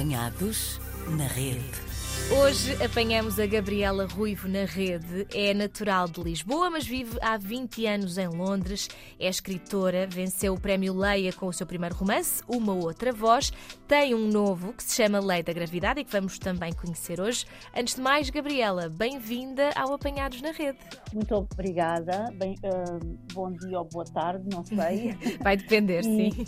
Apanhados na rede. Hoje apanhamos a Gabriela Ruivo na rede. É natural de Lisboa, mas vive há 20 anos em Londres. É escritora, venceu o prémio Leia com o seu primeiro romance, Uma Outra Voz. Tem um novo que se chama Lei da Gravidade e que vamos também conhecer hoje. Antes de mais, Gabriela, bem-vinda ao Apanhados na Rede. Muito obrigada. Bem, uh, bom dia ou boa tarde, não sei. vai depender, e, sim.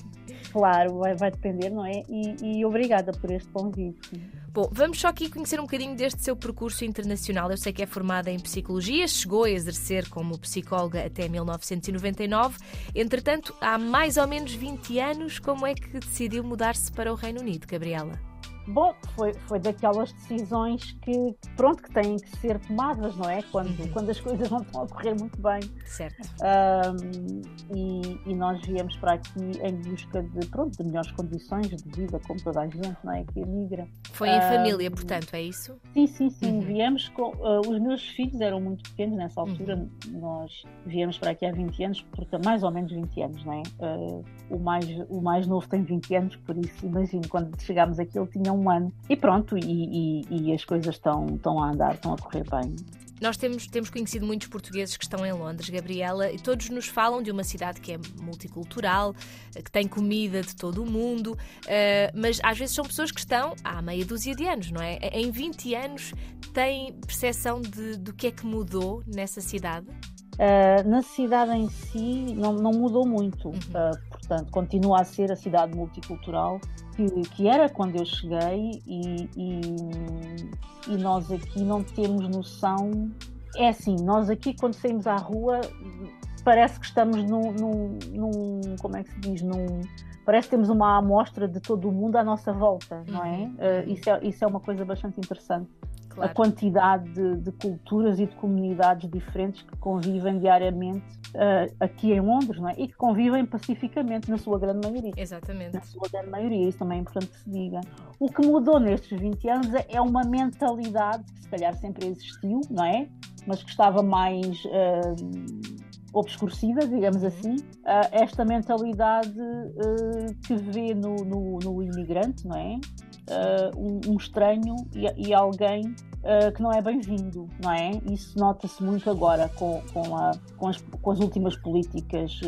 Claro, vai, vai, depender, não é? E, e obrigada por este convite. Bom, vamos só aqui conhecer um bocadinho deste seu percurso internacional. Eu sei que é formada em psicologia, chegou a exercer como psicóloga até 1999. Entretanto, há mais ou menos 20 anos, como é que decidiu mudar-se para o Reino Unido, Gabriela? Bom, foi, foi daquelas decisões que, pronto, que têm que ser tomadas, não é? Quando, uhum. quando as coisas não estão a correr muito bem. Certo. Um, e, e, nós viemos para aqui em busca de, pronto, de melhores condições de vida, como toda a gente, não é? Que emigra. Foi em um, família, portanto, é isso? Sim, sim, sim. Uhum. Viemos com. Uh, os meus filhos eram muito pequenos nessa altura. Uhum. Nós viemos para aqui há 20 anos, porque mais ou menos 20 anos, não é? Uh, o, mais, o mais novo tem 20 anos, por isso, imagino, quando chegámos aqui, ele tinha um ano. E pronto, e, e, e as coisas estão, estão a andar, estão a correr bem. Nós temos, temos conhecido muitos portugueses que estão em Londres, Gabriela, e todos nos falam de uma cidade que é multicultural, que tem comida de todo o mundo, uh, mas às vezes são pessoas que estão há meia dúzia de anos, não é? Em 20 anos, tem percepção de, do que é que mudou nessa cidade? Uh, na cidade em si não, não mudou muito, uhum. uh, portanto, continua a ser a cidade multicultural que, que era quando eu cheguei e, e, e, nós aqui não temos noção. É assim, nós aqui quando saímos à rua parece que estamos num, num, num como é que se diz, num, parece que temos uma amostra de todo o mundo à nossa volta, não é? Uh, isso é? Isso é uma coisa bastante interessante. Claro. A quantidade de, de, culturas e de comunidades diferentes que convivem diariamente uh, aqui em Londres, não é? E que convivem pacificamente, na sua grande maioria. Exatamente. Na sua grande maioria, isso também é importante que se diga. O que mudou nestes 20 anos é, uma mentalidade que se calhar sempre existiu, não é? Mas que estava mais. Uh, obscurecida, digamos assim, uh, esta mentalidade que vê no, no, no, imigrante, não é? Uh, um, um, estranho e, e alguém que não é bem-vindo, não é? Isso nota-se muito agora com, com, a, com, as, com, as, últimas políticas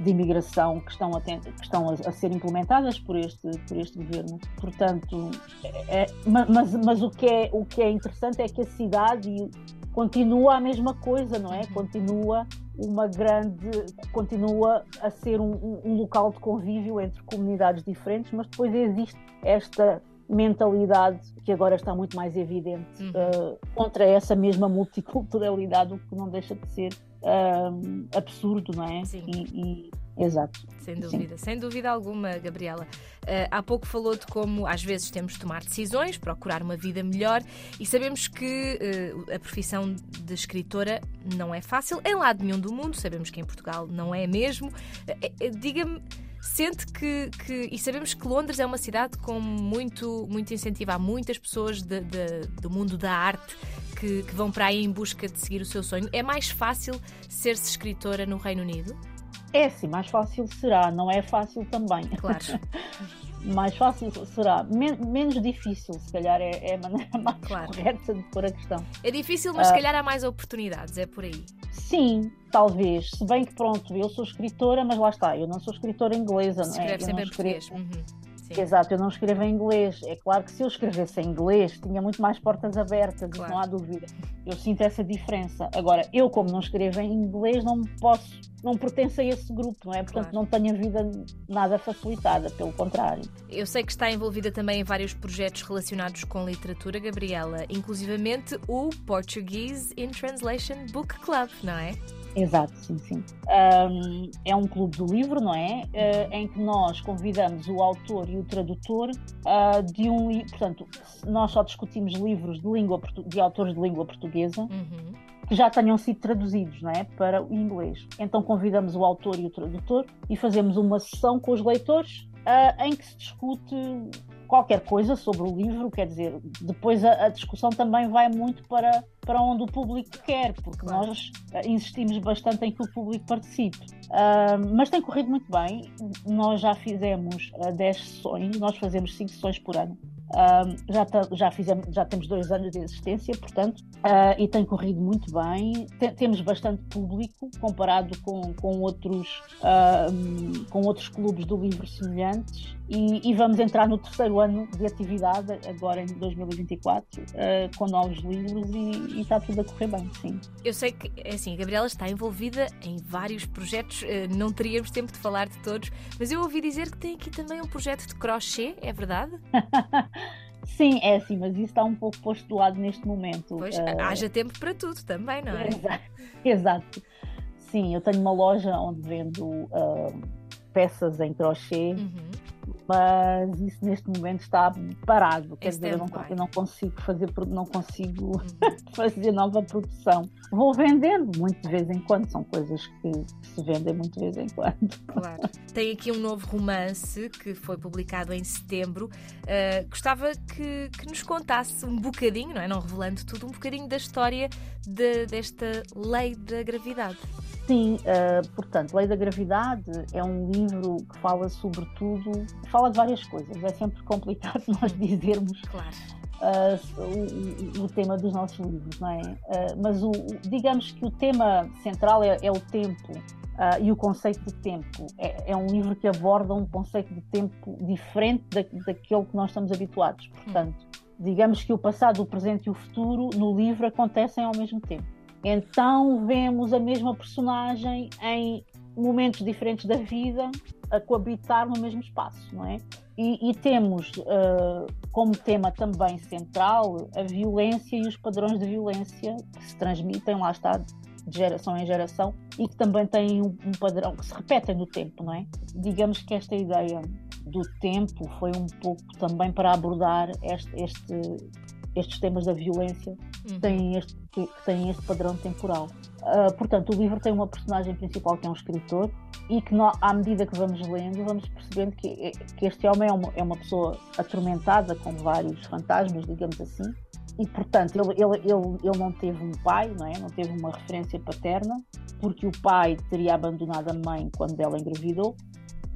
de imigração que estão, a, que estão a, a, ser implementadas por este, por este governo. Portanto, é, é mas, mas o, que é, o que é interessante é que a cidade continua a mesma coisa, não é? Uhum. Continua uma grande, continua a ser um, um, local de convívio entre comunidades diferentes, mas depois existe esta mentalidade que agora está muito mais evidente uhum. uh, contra essa mesma multiculturalidade, o que não deixa de ser uh, absurdo, não é? Sim. E, e Exato. Sem dúvida, Sim. sem dúvida alguma, Gabriela. Uh, há pouco falou de como às vezes temos de tomar decisões, procurar uma vida melhor e sabemos que uh, a profissão de escritora não é fácil em lado nenhum do mundo, sabemos que em Portugal não é mesmo. Uh, Diga-me. Sente que, que, E sabemos que Londres é uma cidade com muito, muito incentivo. Há muitas pessoas de, de, do mundo da arte que, que vão para aí em busca de seguir o seu sonho. É mais fácil ser-se escritora no Reino Unido? É sim, mais fácil será, não é fácil também. Claro. mais fácil será, Men menos difícil, se calhar é, é a maneira mais claro. correta de pôr a questão. É difícil, mas uh, se calhar há mais oportunidades, é por aí. Sim, talvez. Se bem que pronto, eu sou escritora, mas lá está, eu não sou escritora inglesa, não é? Escreve sempre em português. Uhum. Exato, eu não escrevo em inglês. É claro que se eu escrevesse em inglês, tinha muito mais portas abertas, claro. não há dúvida. Eu sinto essa diferença. Agora, eu, como não escrevo em inglês, não posso, não pertenço a esse grupo, não é? Portanto, claro. não tenho a vida nada facilitada, pelo contrário. Eu sei que está envolvida também em vários projetos relacionados com literatura, Gabriela, inclusivamente o Portuguese in Translation Book Club, não é? Exato, sim, sim. Um, é um clube do livro, não é? Uh, em que nós convidamos o autor e o tradutor uh, de um. Portanto, nós só discutimos livros de, língua, de autores de língua portuguesa. Uhum. Que já tenham sido traduzidos não é, para o inglês. Então convidamos o autor e o tradutor e fazemos uma sessão com os leitores uh, em que se discute qualquer coisa sobre o livro, quer dizer, depois a, a discussão também vai muito para para onde o público quer, porque claro. nós uh, insistimos bastante em que o público participe. Uh, mas tem corrido muito bem. Nós já fizemos uh, ah, 10 sessões, nós fazemos 5 sessões por ano. Uh, já, já, fizemos, já temos dois anos de existência, portanto, uh, e tem corrido muito bem. temos bastante público comparado com, com, outros, uh, com outros clubes do livro semelhantes. E, e, vamos entrar no terceiro ano de atividade, agora em 2024, com novos livros e, e, está tudo a correr bem, sim. Eu sei que, é assim, a Gabriela está envolvida em vários projetos, não teríamos tempo de falar de todos, mas eu ouvi dizer que tem aqui também um projeto de crochê, é verdade? Sim, é assim, mas isso está um pouco posto do lado neste momento. Pois, uh... haja tempo para tudo também, não é? Exato. Exato. Sim, eu tenho uma loja onde vendo uh, peças em crochê. Uhum mas isso neste momento está parado. Quer dizer, eu não, eu não, consigo fazer, não consigo uhum. fazer nova produção. Vou vendendo muito de vez em quando, são coisas que se vendem muito de vez em quando. Claro. Tem aqui um novo romance que foi publicado em setembro. Uh, gostava que, que, nos contasse um bocadinho, não é? Não revelando tudo, um bocadinho da história de, desta lei da gravidade. Sim, uh, portanto, Lei da Gravidade é um livro que fala sobretudo, fala de várias coisas, é sempre complicado nós dizermos claro. uh, o, o, tema dos nossos livros, não é? Uh, mas o, digamos que o tema central é, é o tempo e o conceito de tempo. É, é, um livro que aborda um conceito de tempo diferente da, daquele que nós estamos habituados. Portanto, digamos que o passado, o presente e o futuro no livro acontecem ao mesmo tempo. Então vemos a mesma personagem em momentos diferentes da vida a coabitar no mesmo espaço, não é? E, e temos uh, como tema também central a violência e os padrões de violência que se transmitem, lá está, de geração em geração e que também têm um, um padrão que se repetem no tempo, não é? Digamos que esta ideia do tempo foi um pouco também para abordar este, este estes temas da violência uhum. têm, este, que têm este padrão temporal. Uh, portanto, o livro tem uma personagem principal que é um escritor e que, no, à medida que vamos lendo, vamos percebendo que, que este homem é uma, é uma pessoa atormentada com vários fantasmas, digamos assim, e portanto ele, ele, ele, ele não teve um pai, não, é? não teve uma referência paterna, porque o pai teria abandonado a mãe quando ela engravidou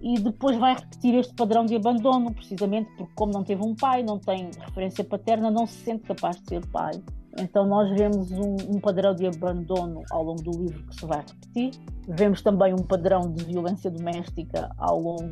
e depois vai repetir este padrão de abandono, precisamente porque, como não teve um pai, não tem referência paterna, não se sente capaz de ser pai. Então, nós vemos um, um, padrão de abandono ao longo do livro que se vai repetir, vemos também um padrão de violência doméstica ao longo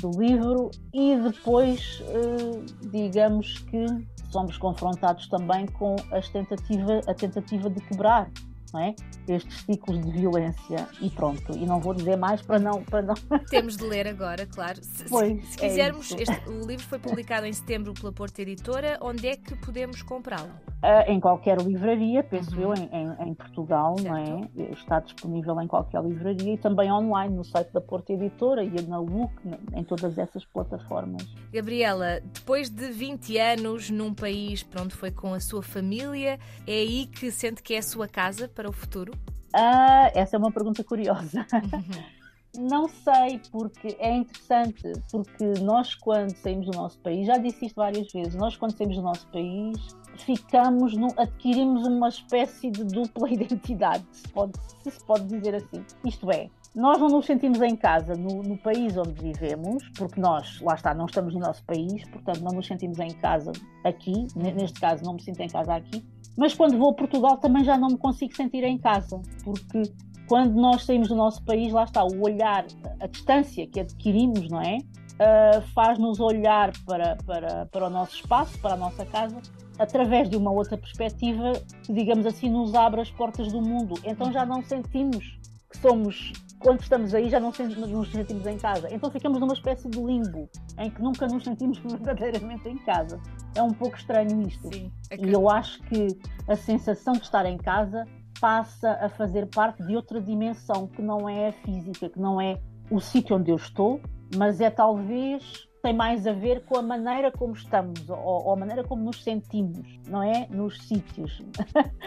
do livro, e depois, eh, digamos que somos confrontados também com as tentativa, a tentativa de quebrar é? Estes ciclos de violência e pronto. E não vou dizer mais para não. Para não... Temos de ler agora, claro. Se, pois, se é quisermos, este, o livro foi publicado em setembro pela Porta Editora. Onde é que podemos comprá-lo? Uh, em qualquer livraria, penso uhum. eu, em, em, Portugal, certo. não é? Está disponível em qualquer livraria e também online no site da Porta Editora e na LUC, em todas essas plataformas. Gabriela, depois de 20 anos num país para onde foi com a sua família, é aí que sente que é a sua casa para o futuro? Ah, essa é uma pergunta curiosa. Não sei, porque é interessante, porque nós quando saímos do nosso país, já disse isto várias vezes, nós quando saímos do nosso país ficamos, no, adquirimos uma espécie de dupla identidade, se, pode, se pode dizer assim. Isto é, nós não nos sentimos em casa no, no, país onde vivemos, porque nós, lá está, não estamos no nosso país, portanto não nos sentimos em casa aqui, neste caso não me sinto em casa aqui, mas quando vou a Portugal também já não me consigo sentir em casa, porque quando nós saímos do nosso país, lá está, o olhar, a distância que adquirimos, não é? Uh, faz-nos olhar para, para, para o nosso espaço, para a nossa casa, através de uma outra perspectiva que, digamos assim, nos abre as portas do mundo. Então já não sentimos que somos, quando estamos aí, já não nos sentimos em casa. Então ficamos numa espécie de limbo, em que nunca nos sentimos verdadeiramente em casa. É um pouco estranho isto. Sim, é que... E eu acho que a sensação de estar em casa passa a fazer parte de outra dimensão que não é a física, que não é o sítio onde eu estou, mas é talvez tem mais a ver com a maneira como estamos ou, ou a maneira como nos sentimos, não é? Nos sítios.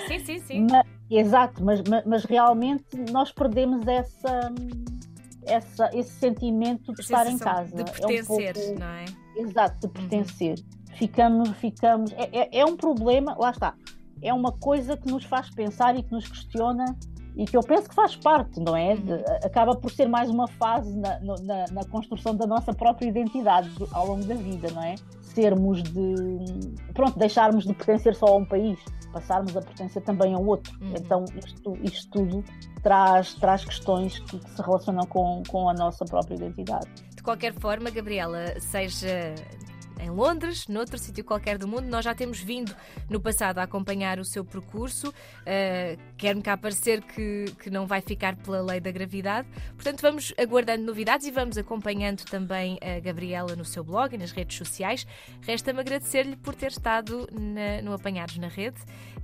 Sim, sim, sim. mas, exato, mas, mas, mas, realmente nós perdemos essa, essa, esse sentimento de a estar em casa. De pertencer, é um pouco, não é? Exato, de pertencer. Uhum. Ficamos, ficamos. É, é, é um problema, lá está é uma coisa que nos faz pensar e que nos questiona e que eu penso que faz parte, não é? De, acaba por ser mais uma fase na, na, na, construção da nossa própria identidade ao longo da vida, não é? Sermos de. Pronto, deixarmos de pertencer só a um país, passarmos a pertencer também a outro. Uhum. Então, isto, isto tudo traz, traz questões que, que se relacionam com, com a nossa própria identidade. De qualquer forma, Gabriela, seja em Londres, noutro sítio qualquer do mundo. Nós já temos vindo no passado a acompanhar o seu percurso. Uh, Quer-me cá parecer que, que não vai ficar pela lei da gravidade. Portanto, vamos aguardando novidades e vamos acompanhando também a Gabriela no seu blog e nas redes sociais. Resta-me agradecer-lhe por ter estado na, no Apanhados na Rede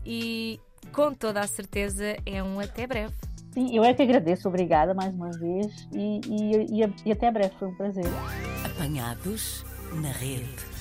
e com toda a certeza é um até breve. Sim, eu é que agradeço, obrigada mais uma vez e, e, e, e até breve, foi um prazer. Apanhados na rede.